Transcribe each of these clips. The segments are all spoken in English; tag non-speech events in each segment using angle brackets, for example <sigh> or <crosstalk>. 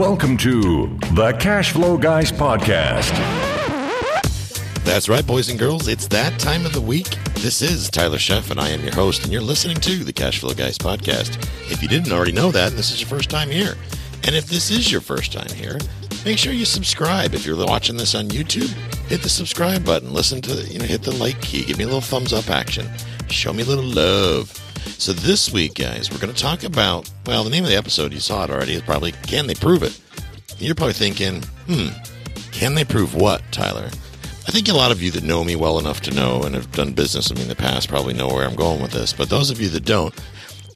Welcome to the Cash Flow Guys Podcast. That's right, boys and girls. It's that time of the week. This is Tyler Sheff, and I am your host, and you're listening to the Cash Flow Guys podcast. If you didn't already know that, this is your first time here. And if this is your first time here, make sure you subscribe. If you're watching this on YouTube, hit the subscribe button. Listen to, you know, hit the like key. Give me a little thumbs up action. Show me a little love. So this week, guys, we're going to talk about, well, the name of the episode, you saw it already, is probably Can They Prove It? You're probably thinking, hmm, can they prove what, Tyler? I think a lot of you that know me well enough to know and have done business with me in the past probably know where I'm going with this. But those of you that don't,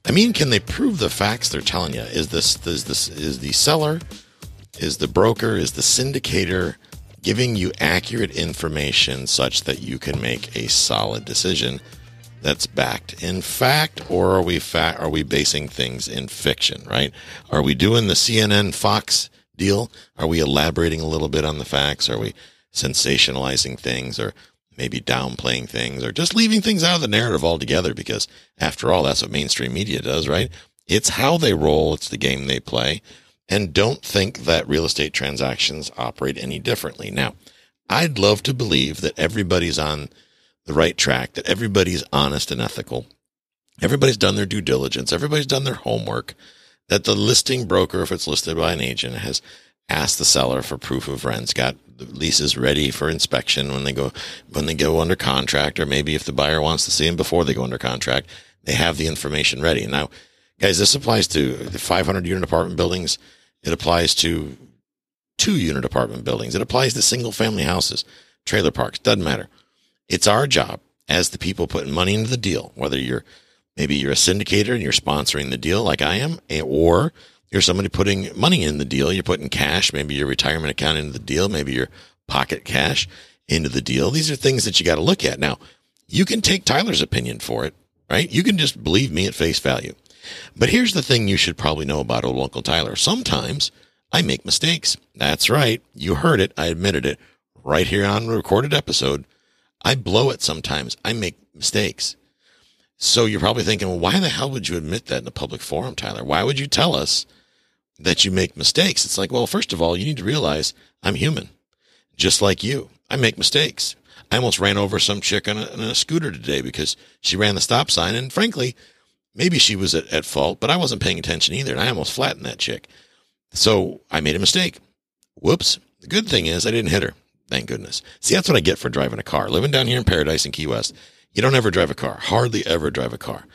I mean, can they prove the facts they're telling you? Is this is this is the seller, is the broker, is the syndicator giving you accurate information such that you can make a solid decision that's backed in fact, or are we fa- are we basing things in fiction? Right? Are we doing the CNN Fox deal? Are we elaborating a little bit on the facts? Are we sensationalizing things, or maybe downplaying things, or just leaving things out of the narrative altogether? Because after all, that's what mainstream media does, right? It's how they roll. It's the game they play. And don't think that real estate transactions operate any differently. Now, I'd love to believe that everybody's on the right track, that everybody's honest and ethical. Everybody's done their due diligence. Everybody's done their homework. That the listing broker, if it's listed by an agent, has asked the seller for proof of rents, got the leases ready for inspection when they go, when they go under contract, or maybe if the buyer wants to see them before they go under contract, they have the information ready. Now, guys, this applies to the 500 unit apartment buildings. It applies to two unit apartment buildings. It applies to single family houses, trailer parks, doesn't matter. It's our job as the people putting money into the deal, whether you're maybe you're a syndicator and you're sponsoring the deal like I am, eh, or you're somebody putting money in the deal. You're putting cash, maybe your retirement account into the deal, maybe your pocket cash into the deal. These are things that you got to look at. Now, you can take Tyler's opinion for it, right? You can just believe me at face value. But here's the thing you should probably know about old Uncle Tyler. Sometimes I make mistakes. That's right. You heard it. I admitted it right here on a recorded episode. I blow it sometimes. I make mistakes. So you're probably thinking, well, why the hell would you admit that in a public forum, Tyler? Why would you tell us that you make mistakes? It's like, well, first of all, you need to realize I'm human, just like you. I make mistakes. I almost ran over some chick on a, on a scooter today because she ran the stop sign. And frankly, maybe she was at, at fault, but I wasn't paying attention either. And I almost flattened that chick. So I made a mistake. Whoops. The good thing is I didn't hit her. Thank goodness. See, that's what I get for driving a car. Living down here in Paradise in Key West, you don't ever drive a car. Hardly ever drive a car.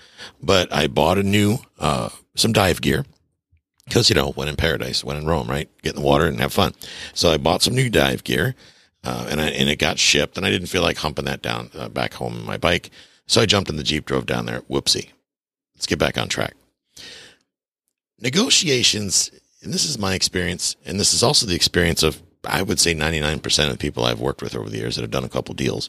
But I bought a new, uh, some dive gear because, you know, when in Paradise, when in Rome, right? Get in the water and have fun. So I bought some new dive gear, uh, and I, and it got shipped and I didn't feel like humping that down uh, back home on my bike. So I jumped in the Jeep, drove down there. Whoopsie. Let's get back on track. Negotiations, and this is my experience, and this is also the experience of I would say 99% of the people I've worked with over the years that have done a couple deals,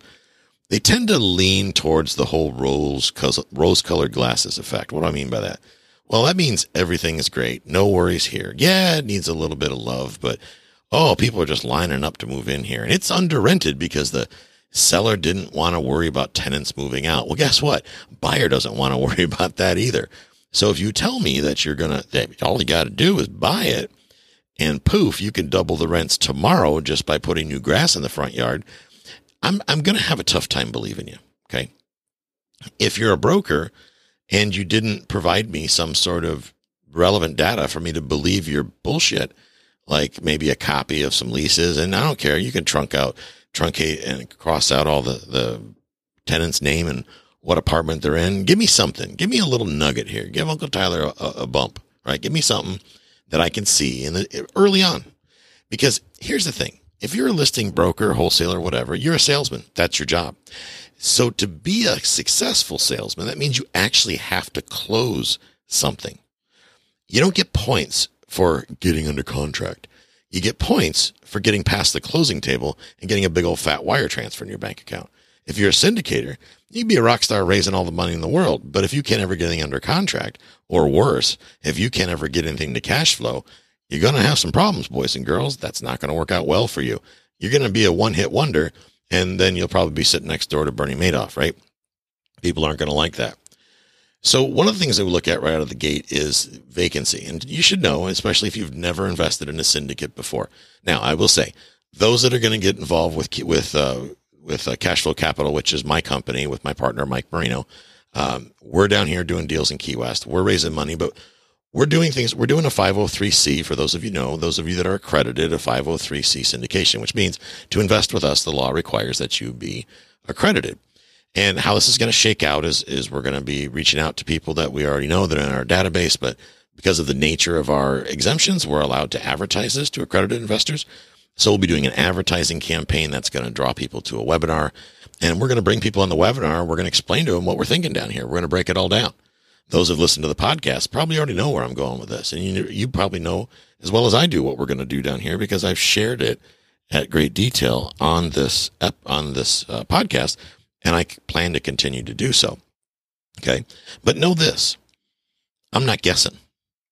they tend to lean towards the whole rose rose colored glasses effect. What do I mean by that? Well, that means everything is great. No worries here. Yeah, it needs a little bit of love, but oh, people are just lining up to move in here. And it's under rented because the seller didn't want to worry about tenants moving out. Well, guess what? Buyer doesn't want to <laughs> worry about that either. So if you tell me that you're going to, all you got to do is buy it and poof, you can double the rents tomorrow just by putting new grass in the front yard. I'm, I'm going to have a tough time believing you. Okay. If you're a broker and you didn't provide me some sort of relevant data for me to believe your bullshit, like maybe a copy of some leases, and I don't care, you can trunk out, truncate and cross out all the, the tenant's name and what apartment they're in. Give me something. Give me a little nugget here. Give Uncle Tyler a, a bump, right? Give me something that I can see in the early on. Because here's the thing. If you're a listing broker, wholesaler, whatever, you're a salesman. That's your job. So to be a successful salesman, that means you actually have to close something. You don't get points for getting under contract. You get points for getting past the closing table and getting a big old fat wire transfer in your bank account. If you're a syndicator, you would be a rock star raising all the money in the world. But if you can't ever get anything under contract, or worse, if you can't ever get anything to cash flow, you're going to have some problems, boys and girls. That's not going to work out well for you. You're going to be a one hit wonder, and then you'll probably be sitting next door to Bernie Madoff, right? People aren't going to like that. So one of the things that we look at right out of the gate is vacancy. And you should know, especially if you've never invested in a syndicate before. Now, I will say those that are going to get involved with, with, uh, with uh, Cashflow Capital, which is my company with my partner, Mike Marino, um, we're down here doing deals in Key West. We're raising money, but we're doing things. We're doing a 503c for those of you know, those of you that are accredited, a 503c syndication, which means to invest with us, the law requires that you be accredited. And how this is going to shake out is, is we're going to be reaching out to people that we already know that are in our database, but because of the nature of our exemptions, we're allowed to advertise this to accredited investors. So we'll be doing an advertising campaign that's going to draw people to a webinar and we're going to bring people on the webinar. We're going to explain to them what we're thinking down here. We're going to break it all down. Those who've listened to the podcast probably already know where I'm going with this. And you, you probably know as well as I do what we're going to do down here because I've shared it at great detail on this, on this uh, podcast and I plan to continue to do so. Okay. But know this I'm not guessing.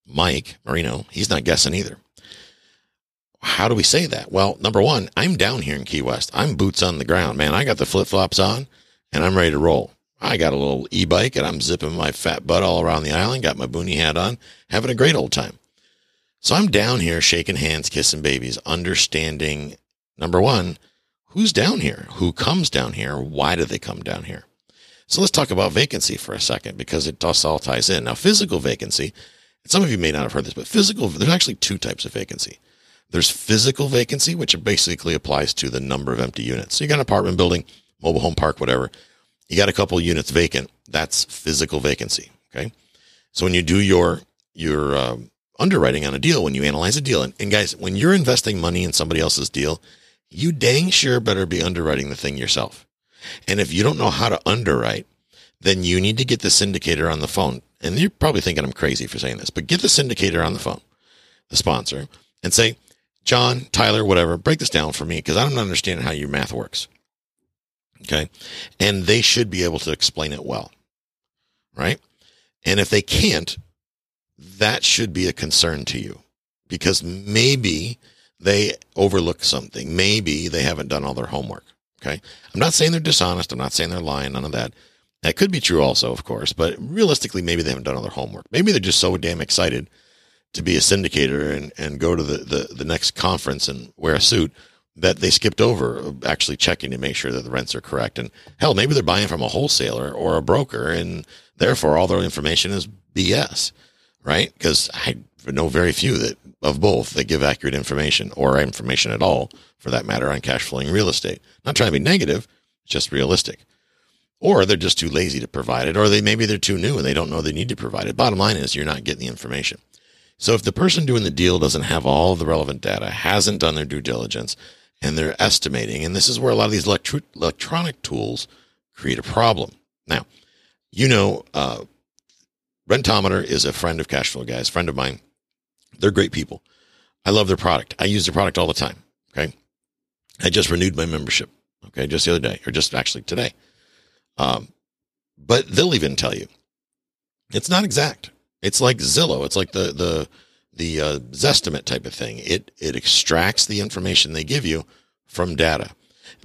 Mike Marino, he's not guessing either. How do we say that? Well, number one, I'm down here in Key West. I'm boots on the ground, man. I got the flip flops on and I'm ready to roll. I got a little e bike and I'm zipping my fat butt all around the island, got my boonie hat on, having a great old time. So I'm down here shaking hands, kissing babies, understanding number one, who's down here? Who comes down here? Why do they come down here? So let's talk about vacancy for a second because it does all ties in. Now, physical vacancy, some of you may not have heard this, but physical, there's actually two types of vacancy. There's physical vacancy, which basically applies to the number of empty units. So you got an apartment building, mobile home park, whatever. You got a couple units vacant. That's physical vacancy. Okay. So when you do your, your, um, underwriting on a deal, when you analyze a deal, and, and guys, when you're investing money in somebody else's deal, you dang sure better be underwriting the thing yourself. And if you don't know how to underwrite, then you need to get the syndicator on the phone. And you're probably thinking I'm crazy for saying this, but get the syndicator on the phone, the sponsor, and say, John, Tyler, whatever, break this down for me because I don't understand how your math works. Okay. And they should be able to explain it well. Right. And if they can't, that should be a concern to you because maybe they overlook something. Maybe they haven't done all their homework. Okay. I'm not saying they're dishonest. I'm not saying they're lying. None of that. That could be true also, of course, but realistically, maybe they haven't done all their homework. Maybe they're just so damn excited to be a syndicator and, and go to the, the, the next conference and wear a suit that they skipped over actually checking to make sure that the rents are correct. And hell, maybe they're buying from a wholesaler or a broker and therefore all their information is BS, right? Because I know very few that of both that give accurate information or information at all for that matter on cash flowing real estate. Not trying to be negative, just realistic. Or they're just too lazy to provide it, or they maybe they're too new and they don't know they need to provide it. Bottom line is you're not getting the information. So if the person doing the deal doesn't have all the relevant data, hasn't done their due diligence, and they're estimating, and this is where a lot of these electro- electronic tools create a problem. Now, you know, uh, Rentometer is a friend of Cashflow Guys, friend of mine. They're great people. I love their product. I use their product all the time. Okay. I just renewed my membership. Okay. Just the other day, or just actually today. Um, but they'll even tell you it's not exact. It's like Zillow. It's like the, the, the uh, Zestimate type of thing. It, it extracts the information they give you from data.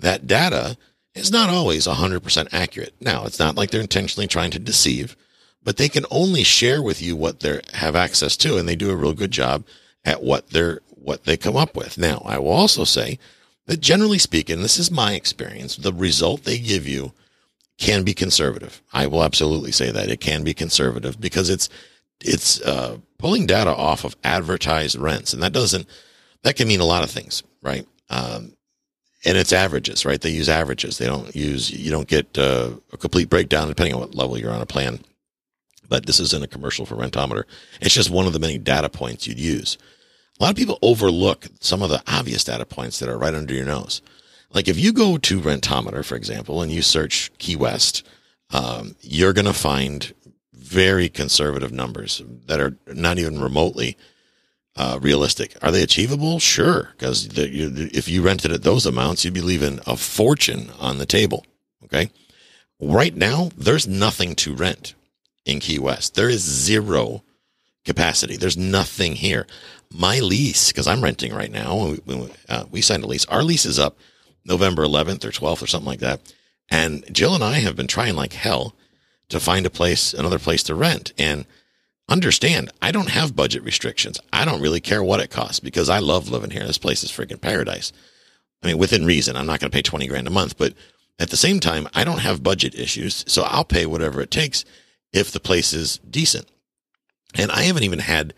That data is not always 100% accurate. Now, it's not like they're intentionally trying to deceive but they can only share with you what they have access to, and they do a real good job at what they're what they come up with. Now, I will also say that generally speaking, this is my experience. The result they give you can be conservative. I will absolutely say that it can be conservative because it's it's uh, pulling data off of advertised rents, and that doesn't that can mean a lot of things, right? Um, and it's averages, right? They use averages. They don't use you don't get uh, a complete breakdown depending on what level you're on a plan but this isn't a commercial for Rentometer. It's just one of the many data points you'd use. A lot of people overlook some of the obvious data points that are right under your nose. Like if you go to Rentometer, for example, and you search Key West, um, you're going to find very conservative numbers that are not even remotely uh, realistic. Are they achievable? Sure, because if you rented at those amounts, you'd be leaving a fortune on the table. Okay. Right now, there's nothing to rent in Key West. There is zero capacity. There's nothing here. My lease, because I'm renting right now, we, uh, we signed a lease. Our lease is up November 11th or 12th or something like that. And Jill and I have been trying like hell to find a place, another place to rent. And understand, I don't have budget restrictions. I don't really care what it costs because I love living here. This place is freaking paradise. I mean, within reason, I'm not going to pay 20 grand a month, but at the same time, I don't have budget issues. So I'll pay whatever it takes if the place is decent. And I haven't even had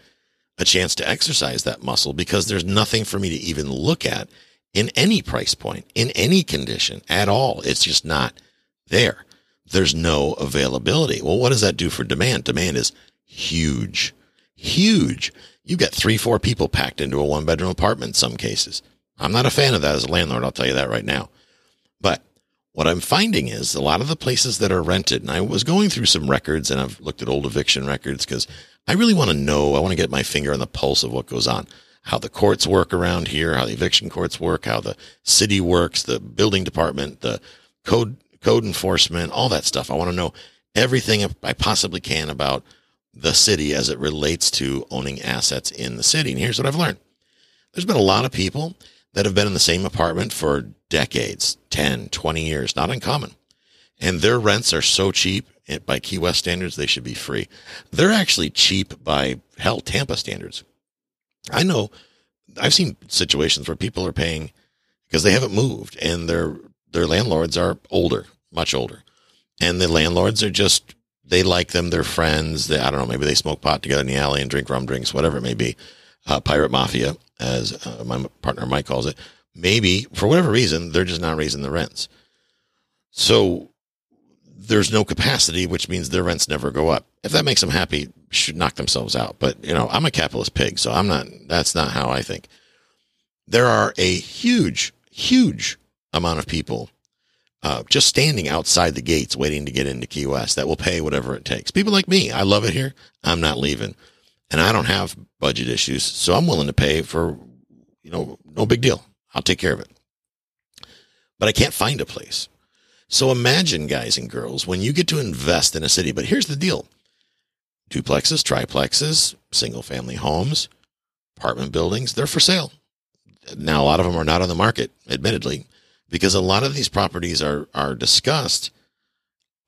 a chance to exercise that muscle because there's nothing for me to even look at in any price point, in any condition at all. It's just not there. There's no availability. Well, what does that do for demand? Demand is huge, huge. You've got three, four people packed into a one bedroom apartment in some cases. I'm not a fan of that as a landlord. I'll tell you that right now. But what I'm finding is a lot of the places that are rented, and I was going through some records and I've looked at old eviction records because I really want to know, I want to get my finger on the pulse of what goes on, how the courts work around here, how the eviction courts work, how the city works, the building department, the code, code enforcement, all that stuff. I want to know everything I possibly can about the city as it relates to owning assets in the city. And here's what I've learned. There's been a lot of people that have been in the same apartment for decades, 10, 20 years, not uncommon. And their rents are so cheap by Key West standards, they should be free. They're actually cheap by hell Tampa standards. I know I've seen situations where people are paying because they haven't moved and their their landlords are older, much older. And the landlords are just they like them, they're friends. They, I don't know, maybe they smoke pot together in the alley and drink rum drinks, whatever it may be uh, pirate mafia, as uh, my partner Mike calls it. Maybe for whatever reason, they're just not raising the rents. So there's no capacity, which means their rents never go up. If that makes them happy, should knock themselves out. But you know, I'm a capitalist pig, so I'm not. That's not how I think. There are a huge, huge amount of people uh, just standing outside the gates waiting to get into Key West that will pay whatever it takes. People like me, I love it here. I'm not leaving and I don't have budget issues, so I'm willing to pay for, you know, no big deal. I'll take care of it. But I can't find a place. So imagine, guys and girls, when you get to invest in a city, but here's the deal duplexes, triplexes, single family homes, apartment buildings, they're for sale. Now, a lot of them are not on the market, admittedly, because a lot of these properties are, are discussed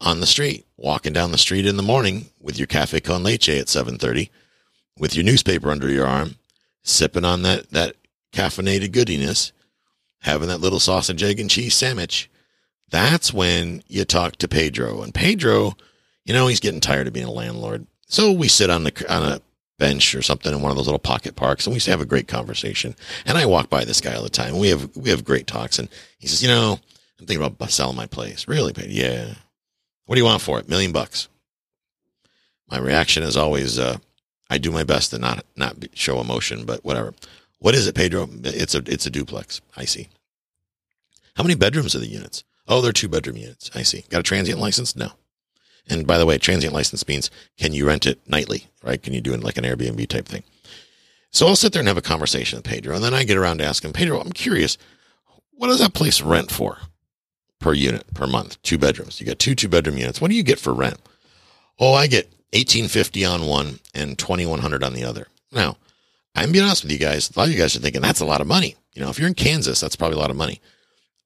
on the street, walking down the street in the morning with your cafe con leche at 730 with your newspaper under your arm, sipping on that, that caffeinated goodiness, having that little sausage, egg, and cheese sandwich. That's when you talk to Pedro. And Pedro, you know, he's getting tired of being a landlord. So we sit on the on a bench or something in one of those little pocket parks, and we used to have a great conversation. And I walk by this guy all the time. And we have we have great talks. And he says, you know, I'm thinking about selling my place. Really, Pedro? Yeah. What do you want for it? Million bucks. My reaction is always, uh, I do my best to not not show emotion, but whatever. What is it, Pedro? It's a it's a duplex. I see. How many bedrooms are the units? Oh, they're two bedroom units. I see. Got a transient license? No. And by the way, transient license means can you rent it nightly, right? Can you do it like an Airbnb type thing? So I'll sit there and have a conversation with Pedro, and then I get around to asking Pedro. I'm curious, what does that place rent for per unit per month? Two bedrooms. You got two two bedroom units. What do you get for rent? Oh, I get 1850 on one and 2100 on the other. Now, I'm being honest with you guys. A lot of you guys are thinking that's a lot of money. You know, if you're in Kansas, that's probably a lot of money.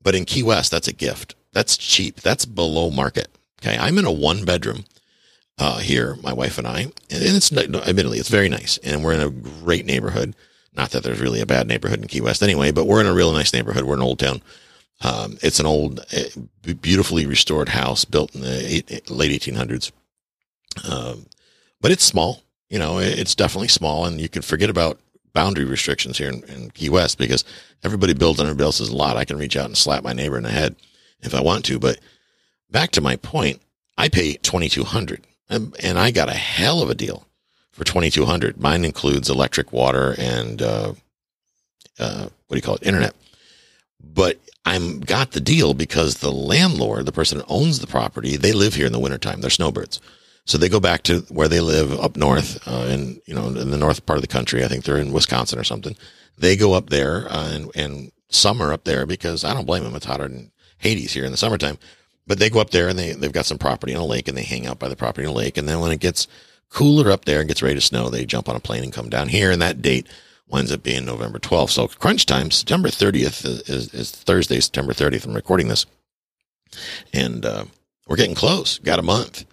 But in Key West, that's a gift. That's cheap. That's below market. Okay. I'm in a one bedroom uh, here, my wife and I, and it's admittedly, it's very nice. And we're in a great neighborhood. Not that there's really a bad neighborhood in Key West anyway, but we're in a real nice neighborhood. We're in Old Town. Um, it's an old, eh, beautifully restored house built in the eight, late 1800s. Um, but it's small. You know, it's definitely small, and you can forget about boundary restrictions here in, in, Key West because everybody builds on everybody else's lot. I can reach out and slap my neighbor in the head if I want to. But back to my point, I pay twenty two hundred, and, and I got a hell of a deal for twenty two hundred. Mine includes electric, water, and uh, uh, what do you call it, internet. But I'm got the deal because the landlord, the person who owns the property, they live here in the wintertime. They're snowbirds. So they go back to where they live up north, uh, in you know in the north part of the country. I think they're in Wisconsin or something. They go up there uh, and and summer up there because I don't blame them. It's hotter than Hades here in the summertime. But they go up there and they they've got some property in a lake and they hang out by the property in a lake. And then when it gets cooler up there and gets ready to snow, they jump on a plane and come down here. And that date winds up being November 12th. So crunch time, September 30th is, is, Thursday, September 30th. I'm recording this, and uh, we're getting close. Got a month.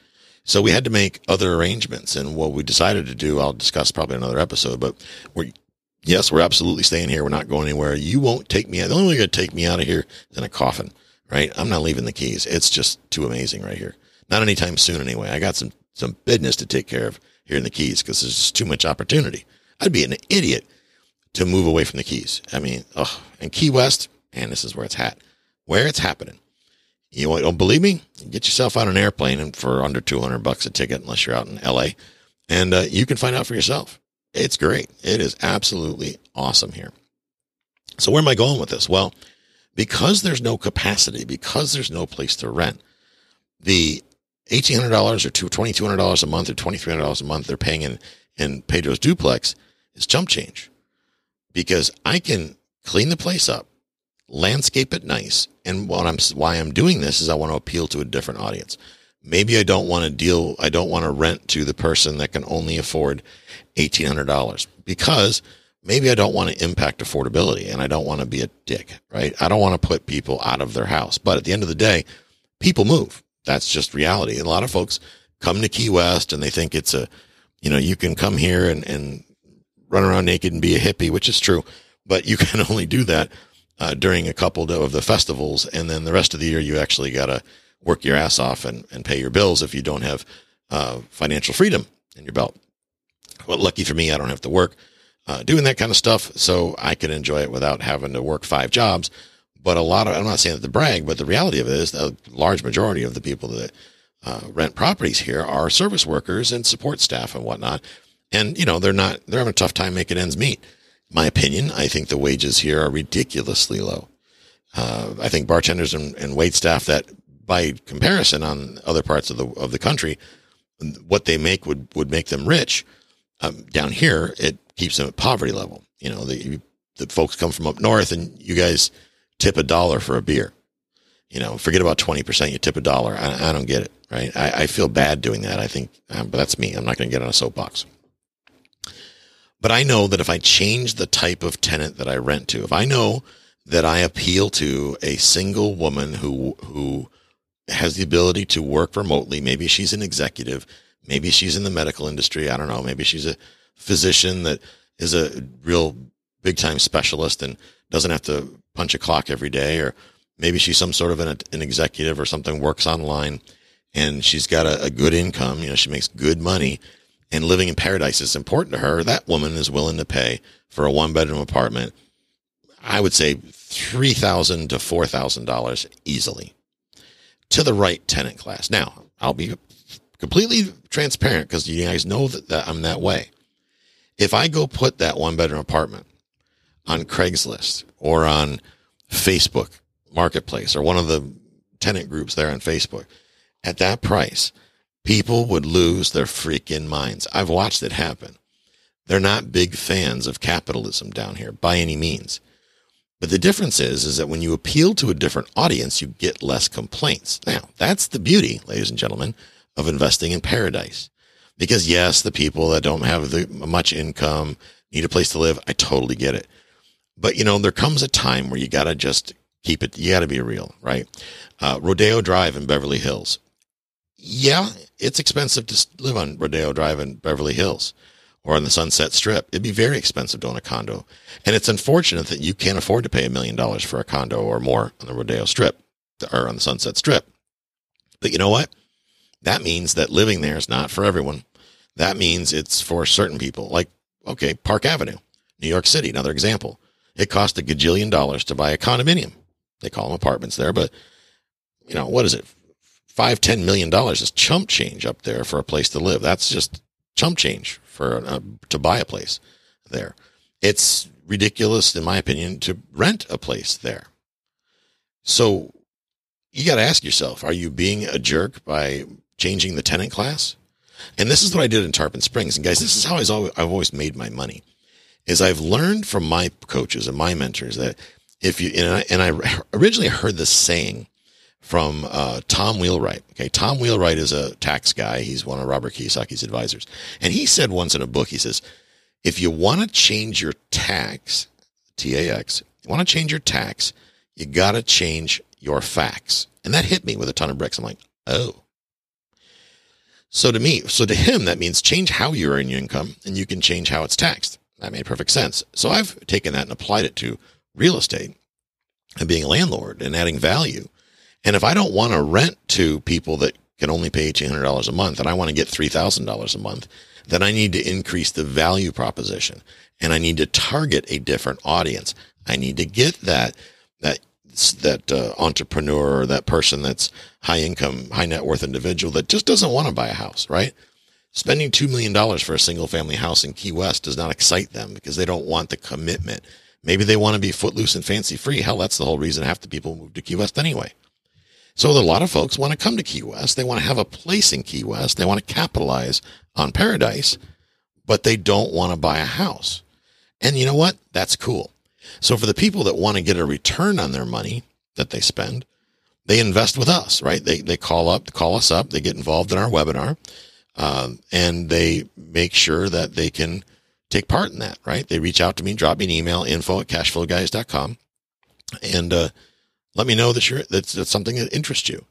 So we had to make other arrangements. And what we decided to do, I'll discuss probably another episode, but we're, yes, we're absolutely staying here. We're not going anywhere. You won't take me out. The only way you're going to take me out of here is in a coffin, right? I'm not leaving the keys. It's just too amazing right here. Not anytime soon anyway. I got some, some business to take care of here in the keys because there's just too much opportunity. I'd be an idiot to move away from the keys. I mean, oh, and Key West, and this is where it's at, where it's happening. You don't believe me? Get yourself on an airplane and for under 200 bucks a ticket, unless you're out in LA, and uh, you can find out for yourself. It's great. It is absolutely awesome here. So where am I going with this? Well, because there's no capacity, because there's no place to rent, the $1,800 or $2,200 a month or $2,300 a month they're paying in, in Pedro's duplex is chump change because I can clean the place up, landscape it nice. And what I'm, why I'm doing this is I want to appeal to a different audience. Maybe I don't want to deal, I don't want to rent to the person that can only afford $1,800 because maybe I don't want to impact affordability and I don't want to be a dick, right? I don't want to put people out of their house. But at the end of the day, people move. That's just reality. And a lot of folks come to Key West and they think it's a, you know, you can come here and, and run around naked and be a hippie, which is true, but you <laughs> can only do that uh, during a couple of the festivals. And then the rest of the year, you actually got to work your ass off and, and pay your bills if you don't have uh, financial freedom in your belt. Well, lucky for me, I don't have to work uh, doing that kind of stuff, so I can enjoy it without having to work five jobs. But a lot of, I'm not saying that to brag, but the reality of it is a large majority of the people that uh, rent properties here are service workers and support staff and whatnot. And, you know, they're not, they're having a tough time making ends meet. My opinion, I think the wages here are ridiculously low. Uh, I think bartenders and, and wait staff that by comparison on other parts of the, of the country, what they make would, would make them rich. Um, down here, it keeps them at poverty level. You know, the, the folks come from up north and you guys tip a dollar for a beer. You know, forget about 20%, you tip a dollar. I, I don't get it, right? I, I, feel bad doing that. I think, um, but that's me. I'm not going to get on a soapbox. But I know that if I change the type of tenant that I rent to, if I know that I appeal to a single woman who, who has the ability to work remotely, maybe she's an executive, maybe she's in the medical industry. I don't know. Maybe she's a physician that is a real big time specialist and doesn't have to punch a clock every day, or maybe she's some sort of an, an executive or something, works online and she's got a, a good income. You know, she makes good money and living in paradise is important to her. That woman is willing to pay for a one bedroom apartment. I would say three thousand to four thousand dollars easily to the right tenant class. Now, I'll be completely transparent because you guys know that, that I'm that way. If I go put that one bedroom apartment on Craigslist or on Facebook Marketplace or one of the tenant groups there on Facebook at that price, people would lose their freaking minds. I've watched it happen. They're not big fans of capitalism down here by any means. But the difference is, is that when you appeal to a different audience, you get less complaints. Now, that's the beauty, ladies and gentlemen, of investing in paradise. Because yes, the people that don't have the much income need a place to live. I totally get it. But you know, there comes a time where you got to just keep it. You got to be real, right? Uh, Rodeo Drive in Beverly Hills. Yeah, it's expensive to live on Rodeo Drive in Beverly Hills or on the Sunset Strip. It'd be very expensive to own a condo. And it's unfortunate that you can't afford to pay a million dollars for a condo or more on the Rodeo Strip or on the Sunset Strip. But you know what? That means that living there is not for everyone. That means it's for certain people. Like, okay, Park Avenue, New York City, another example. It cost a gajillion dollars to buy a condominium. They call them apartments there, but you know, what is it? Five, ten million dollars is chump change up there for a place to live. That's just chump change for uh, to buy a place there. It's ridiculous, in my opinion, to rent a place there. So you got to ask yourself: Are you being a jerk by changing the tenant class. And this is what I did in Tarpon Springs. And guys, this is how I've always made my money is I've learned from my coaches and my mentors that if you, and I, and I originally heard this saying from uh, Tom Wheelwright. Okay. Tom Wheelwright is a tax guy. He's one of Robert Kiyosaki's advisors. And he said once in a book, he says, if you want to change your tax, T-A-X, you want to change your tax, you got to change your facts. And that hit me with a ton of bricks. I'm like, oh, So to me, so to him, that means change how you earn your income and you can change how it's taxed. That made perfect sense. So I've taken that and applied it to real estate and being a landlord and adding value. And if I don't want to rent to people that can only pay $1,800 a month and I want to get $3,000 a month, then I need to increase the value proposition and I need to target a different audience. I need to get that, that, that uh, entrepreneur or that person that's high income, high net worth individual that just doesn't want to buy a house, right? Spending $2 million for a single family house in Key West does not excite them because they don't want the commitment. Maybe they want to be footloose and fancy free. Hell, that's the whole reason half the people move to Key West anyway. So a lot of folks want to come to Key West. They want to have a place in Key West. They want to capitalize on paradise, but they don't want to buy a house. And you know what? That's cool. So for the people that want to get a return on their money that they spend, they invest with us, right? They, they call up, call us up. They get involved in our webinar, um, and they make sure that they can take part in that, right? They reach out to me, drop me an email, info at cashflowguys.com and, uh, let me know that you're, that's, that's something that interests you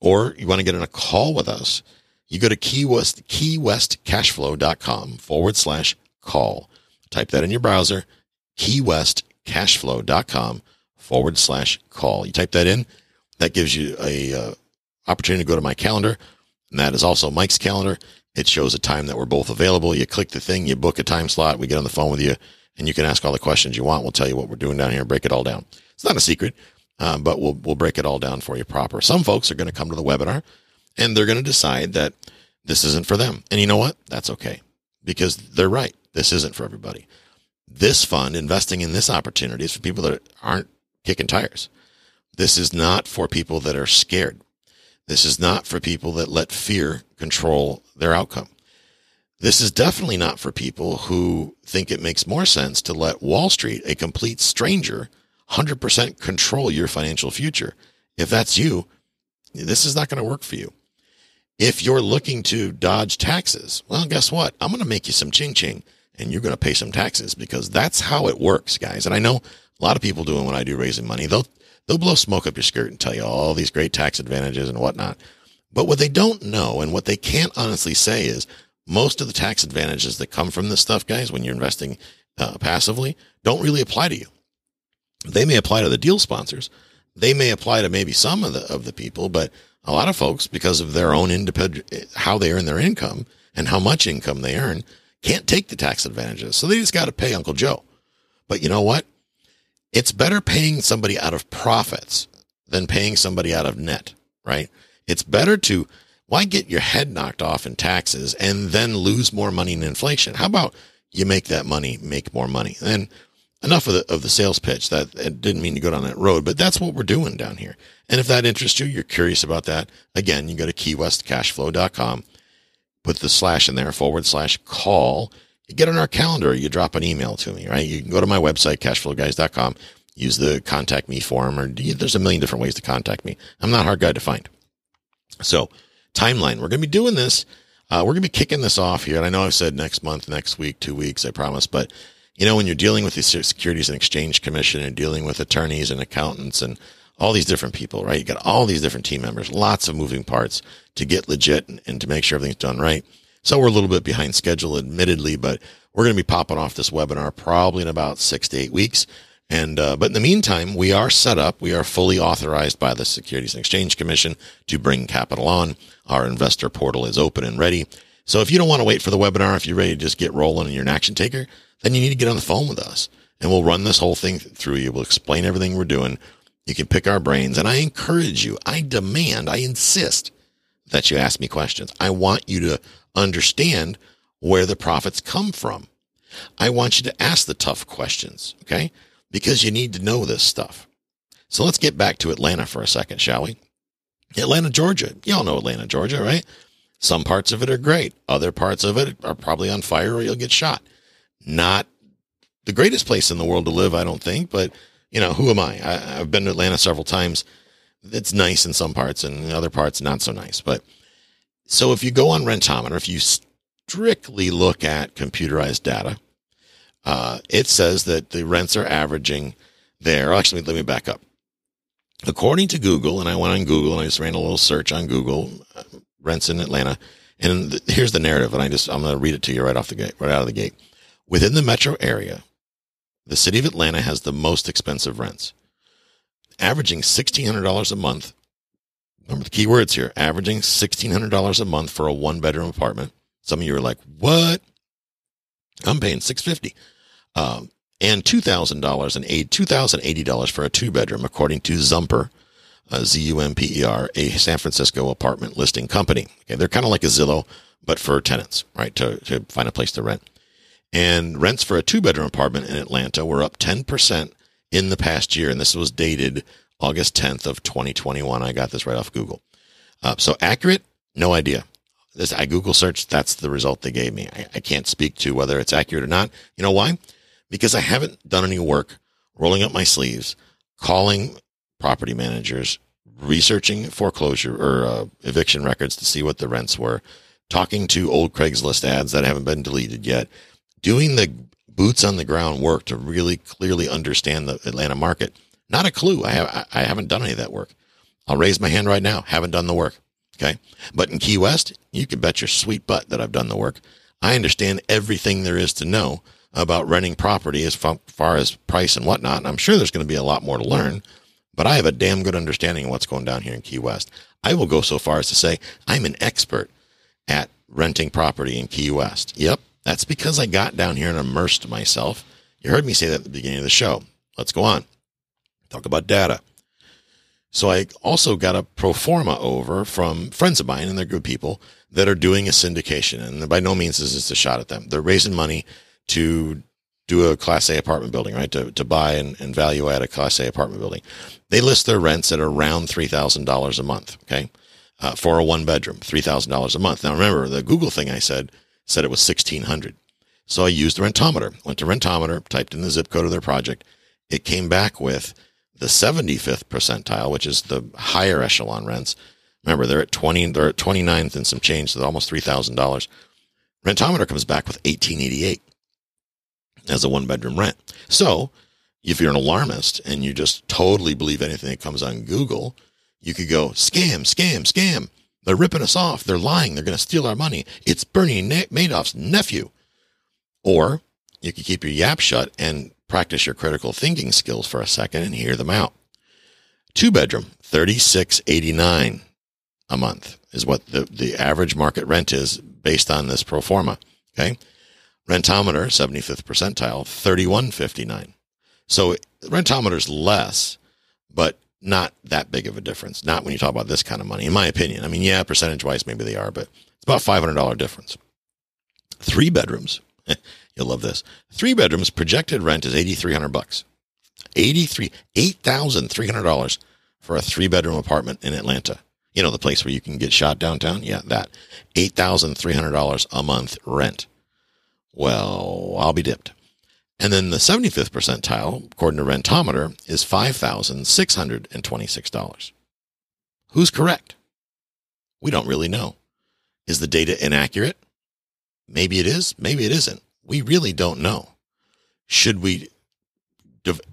or you want to get on a call with us. You go to Key West, keywestcashflow.com forward slash call. Type that in your browser, keywestcashflow.com forward slash call. You type that in. That gives you a uh, opportunity to go to my calendar. And that is also Mike's calendar. It shows a time that we're both available. You click the thing, you book a time slot. We get on the phone with you and you can ask all the questions you want. We'll tell you what we're doing down here, break it all down. It's not a secret, uh, but we'll, we'll break it all down for you proper. Some folks are going to come to the webinar and they're going to decide that this isn't for them. And you know what? That's okay because they're right. This isn't for everybody. This fund, investing in this opportunity is for people that aren't kicking tires. This is not for people that are scared. This is not for people that let fear control their outcome. This is definitely not for people who think it makes more sense to let Wall Street, a complete stranger, 100% control your financial future. If that's you, this is not going to work for you. If you're looking to dodge taxes, well, guess what? I'm going to make you some ching ching and you're going to pay some taxes because that's how it works, guys. And I know a lot of people doing what I do, raising money. They'll, they'll blow smoke up your skirt and tell you all these great tax advantages and whatnot. But what they don't know and what they can't honestly say is most of the tax advantages that come from this stuff, guys, when you're investing uh, passively, don't really apply to you. They may apply to the deal sponsors. They may apply to maybe some of the of the people, but a lot of folks, because of their own independent, how they earn their income and how much income they earn, can't take the tax advantages. So they just got to pay Uncle Joe. But you know what? It's better paying somebody out of profits than paying somebody out of net, right? It's better to why get your head knocked off in taxes and then lose more money in inflation? How about you make that money make more money? And enough of the of the sales pitch. That didn't mean to go down that road, but that's what we're doing down here. And if that interests you, you're curious about that. Again, you go to keywestcashflow.com, put the slash in there forward slash call. You get on our calendar. You drop an email to me, right? You can go to my website cashflowguys.com, use the contact me form, or there's a million different ways to contact me. I'm not a hard guy to find. So timeline. We're going to be doing this. Uh, we're going to be kicking this off here. And I know I've said next month, next week, two weeks, I promise. But, you know, when you're dealing with the Securities and Exchange Commission and dealing with attorneys and accountants and all these different people, right? You got all these different team members, lots of moving parts to get legit and, and to make sure everything's done right. So we're a little bit behind schedule, admittedly, but we're going to be popping off this webinar probably in about six to eight weeks. And uh, but in the meantime, we are set up. We are fully authorized by the Securities and Exchange Commission to bring capital on. Our investor portal is open and ready. So if you don't want to wait for the webinar, if you're ready to just get rolling and you're an action taker, then you need to get on the phone with us and we'll run this whole thing through you. We'll explain everything we're doing. You can pick our brains and I encourage you. I demand, I insist that you ask me questions. I want you to understand where the profits come from. I want you to ask the tough questions. Okay because you need to know this stuff. So let's get back to Atlanta for a second, shall we? Atlanta, Georgia. Y'all know Atlanta, Georgia, right? Some parts of it are great. Other parts of it are probably on fire or you'll get shot. Not the greatest place in the world to live, I don't think, but you know, who am I? I have been to Atlanta several times. It's nice in some parts and in other parts, not so nice. But so if you go on Rentometer, if you strictly look at computerized data, uh, it says that the rents are averaging there. Actually, let me back up. According to Google, and I went on Google and I just ran a little search on Google, uh, rents in Atlanta, And here's the narrative, and I just I'm going to read it to you right off the gate, right out of the gate. Within the metro area, the city of Atlanta has the most expensive rents, averaging sixteen hundred dollars a month. Remember the key words here: averaging sixteen hundred dollars a month for a one bedroom apartment. Some of you are like, "What? I'm paying six fifty, um, and two thousand dollars and eight two thousand eighty dollars for a two bedroom, according to Zumper, uh, Z U M P E R, a San Francisco apartment listing company. Okay, they're kind of like a Zillow, but for tenants, right? To to find a place to rent. And rents for a two bedroom apartment in Atlanta were up ten percent in the past year, and this was dated August tenth of twenty twenty one. I got this right off Google. Uh, so accurate? No idea. This I Google searched. That's the result they gave me. I, I can't speak to whether it's accurate or not. You know why? Because I haven't done any work rolling up my sleeves, calling property managers, researching foreclosure or uh, eviction records to see what the rents were, talking to old Craigslist ads that haven't been deleted yet, doing the boots on the ground work to really clearly understand the Atlanta market. Not a clue. I have I haven't done any of that work. I'll raise my hand right now. Haven't done the work. Okay. But in Key West, you can bet your sweet butt that I've done the work. I understand everything there is to know about renting property as far as price and whatnot. And I'm sure there's going to be a lot more to learn, but I have a damn good understanding of what's going down here in Key West. I will go so far as to say I'm an expert at renting property in Key West. Yep. That's because I got down here and immersed myself. You heard me say that at the beginning of the show. Let's go on. Talk about data. So I also got a pro forma over from friends of mine, and they're good people that are doing a syndication. And by no means is this a shot at them. They're raising money to do a class A apartment building, right? To, to buy and, and value add a class A apartment building. They list their rents at around $3,000 a month. Okay. Uh, for a one bedroom, $3,000 a month. Now remember the Google thing I said, said it was 1600. So I used the rentometer, went to rentometer, typed in the zip code of their project. It came back with the 75th percentile, which is the higher echelon rents. Remember, they're at 20, they're at 29th and some change, so almost $3,000. Rentometer comes back with 1888 as a one bedroom rent. So if you're an alarmist and you just totally believe anything that comes on Google, you could go scam, scam, scam. They're ripping us off. They're lying. They're going to steal our money. It's Bernie Madoff's nephew. Or you could keep your yap shut and practice your critical thinking skills for a second and hear them out. Two bedroom, 3689 a month is what the, the average market rent is based on this pro forma. Okay. Rentometer, 75th percentile, 3159. So rentometer's less, but not that big of a difference. Not when you talk about this kind of money, in my opinion. I mean, yeah, percentage wise, maybe they are, but it's about $500 difference. Three bedrooms, <laughs> You'll love this. Three bedrooms, projected rent is 8300 bucks. 83 $8,300 for a three bedroom apartment in Atlanta. You know, the place where you can get shot downtown? Yeah, that. $8,300 a month rent. Well, I'll be dipped. And then the 75th percentile, according to Rentometer, is $5,626. Who's correct? We don't really know. Is the data inaccurate? Maybe it is, maybe it isn't. We really don't know. Should we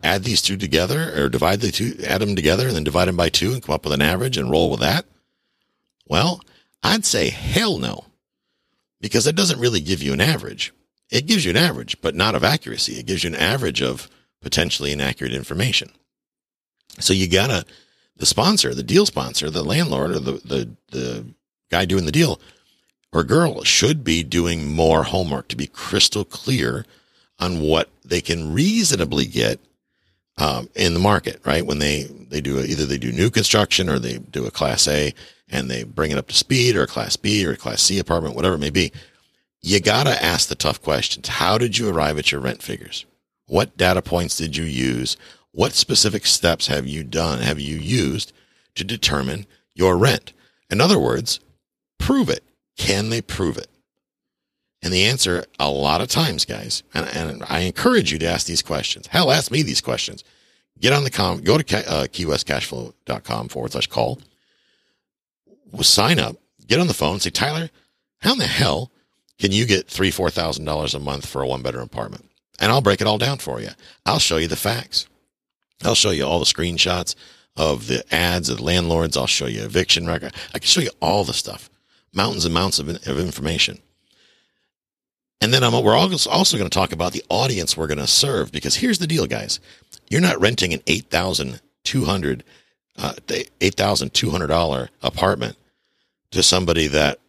add these two together or divide the two, add them together and then divide them by two and come up with an average and roll with that? Well, I'd say hell no, because that doesn't really give you an average. It gives you an average, but not of accuracy. It gives you an average of potentially inaccurate information. So you gotta, the sponsor, the deal sponsor, the landlord or the, the, the guy doing the deal or girl should be doing more homework to be crystal clear on what they can reasonably get um, in the market, right? When they, they do a, either they do new construction or they do a class A and they bring it up to speed or a class B or a class C apartment, whatever it may be. You got to ask the tough questions. How did you arrive at your rent figures? What data points did you use? What specific steps have you done, have you used to determine your rent? In other words, prove it. Can they prove it? And the answer, a lot of times, guys, and, and I encourage you to ask these questions. Hell, ask me these questions. Get on the com, go to uh, keywestcashflow.com forward slash call. Sign up, get on the phone, say, Tyler, how in the hell can you get three, four thousand dollars a month for a one bedroom apartment? And I'll break it all down for you. I'll show you the facts. I'll show you all the screenshots of the ads of the landlords. I'll show you eviction record. I can show you all the stuff. mountains and mountains of, of information. And then I'm, we're also going to talk about the audience we're going to serve because here's the deal, guys. You're not renting an 8,200 uh, $8,200 apartment to somebody that,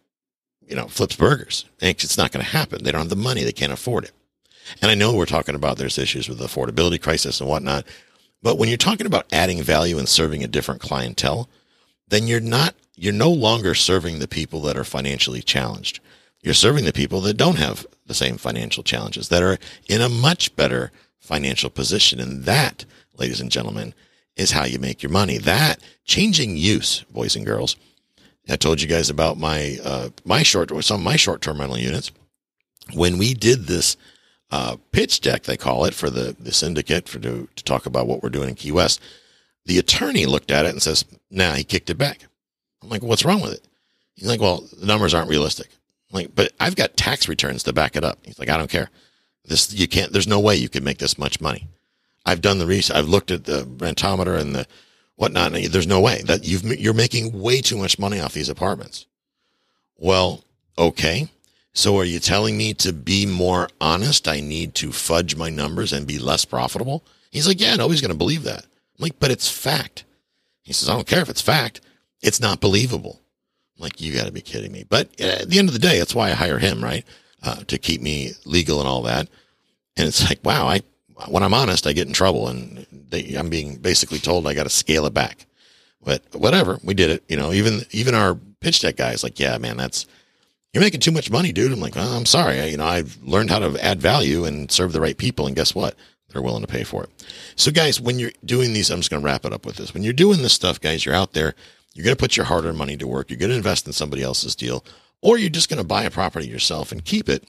you know, flips burgers. It's not going to happen. They don't have the money. They can't afford it. And I know we're talking about there's issues with the affordability crisis and whatnot. But when you're talking about adding value and serving a different clientele, then you're not, you're no longer serving the people that are financially challenged. You're serving the people that don't have the same financial challenges, that are in a much better financial position. And that, ladies and gentlemen, is how you make your money. That changing use, boys and girls. I told you guys about my uh, my short some of my short term rental units. When we did this uh, pitch deck, they call it for the the syndicate for to, to talk about what we're doing in Key West. The attorney looked at it and says, "Nah, he kicked it back." I'm like, "What's wrong with it?" He's like, "Well, the numbers aren't realistic." I'm like, but I've got tax returns to back it up. He's like, "I don't care. This you can't. There's no way you can make this much money." I've done the research. I've looked at the rentometer and the whatnot. And there's no way that you've, you're making way too much money off these apartments. Well, okay. So are you telling me to be more honest? I need to fudge my numbers and be less profitable? He's like, yeah, nobody's going to believe that. I'm like, but it's fact. He says, I don't care if it's fact. It's not believable. I'm like, you got to be kidding me. But at the end of the day, that's why I hire him, right? Uh, to keep me legal and all that. And it's like, wow, I when I'm honest, I get in trouble and they, I'm being basically told I got to scale it back. But whatever, we did it. You know, even even our pitch deck guys like, yeah, man, that's you're making too much money, dude. I'm like, oh, I'm sorry. I, you know, I've learned how to add value and serve the right people, and guess what? They're willing to pay for it. So, guys, when you're doing these, I'm just going to wrap it up with this. When you're doing this stuff, guys, you're out there. You're going to put your hard-earned money to work. You're going to invest in somebody else's deal, or you're just going to buy a property yourself and keep it.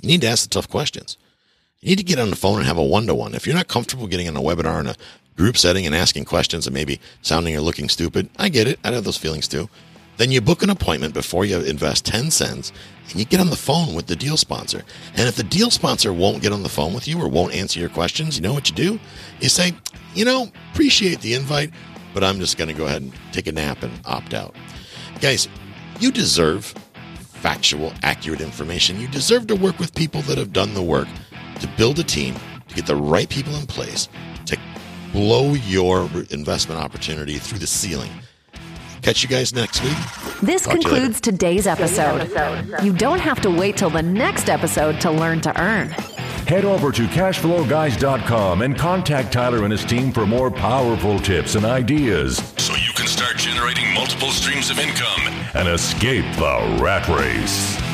You need to ask the tough questions. You need to get on the phone and have a one to one. If you're not comfortable getting on a webinar in a group setting and asking questions and maybe sounding or looking stupid, I get it. I have those feelings too. Then you book an appointment before you invest 10 cents and you get on the phone with the deal sponsor. And if the deal sponsor won't get on the phone with you or won't answer your questions, you know what you do? You say, you know, appreciate the invite, but I'm just going to go ahead and take a nap and opt out. Guys, you deserve factual, accurate information. You deserve to work with people that have done the work to build a team, to get the right people in place, to blow your investment opportunity through the ceiling. Catch you guys next week. This Talk concludes today's episode. You don't have to wait till the next episode to learn to earn. Head over to cashflowguys.com and contact Tyler and his team for more powerful tips and ideas so you can start generating multiple streams of income and escape the rat race.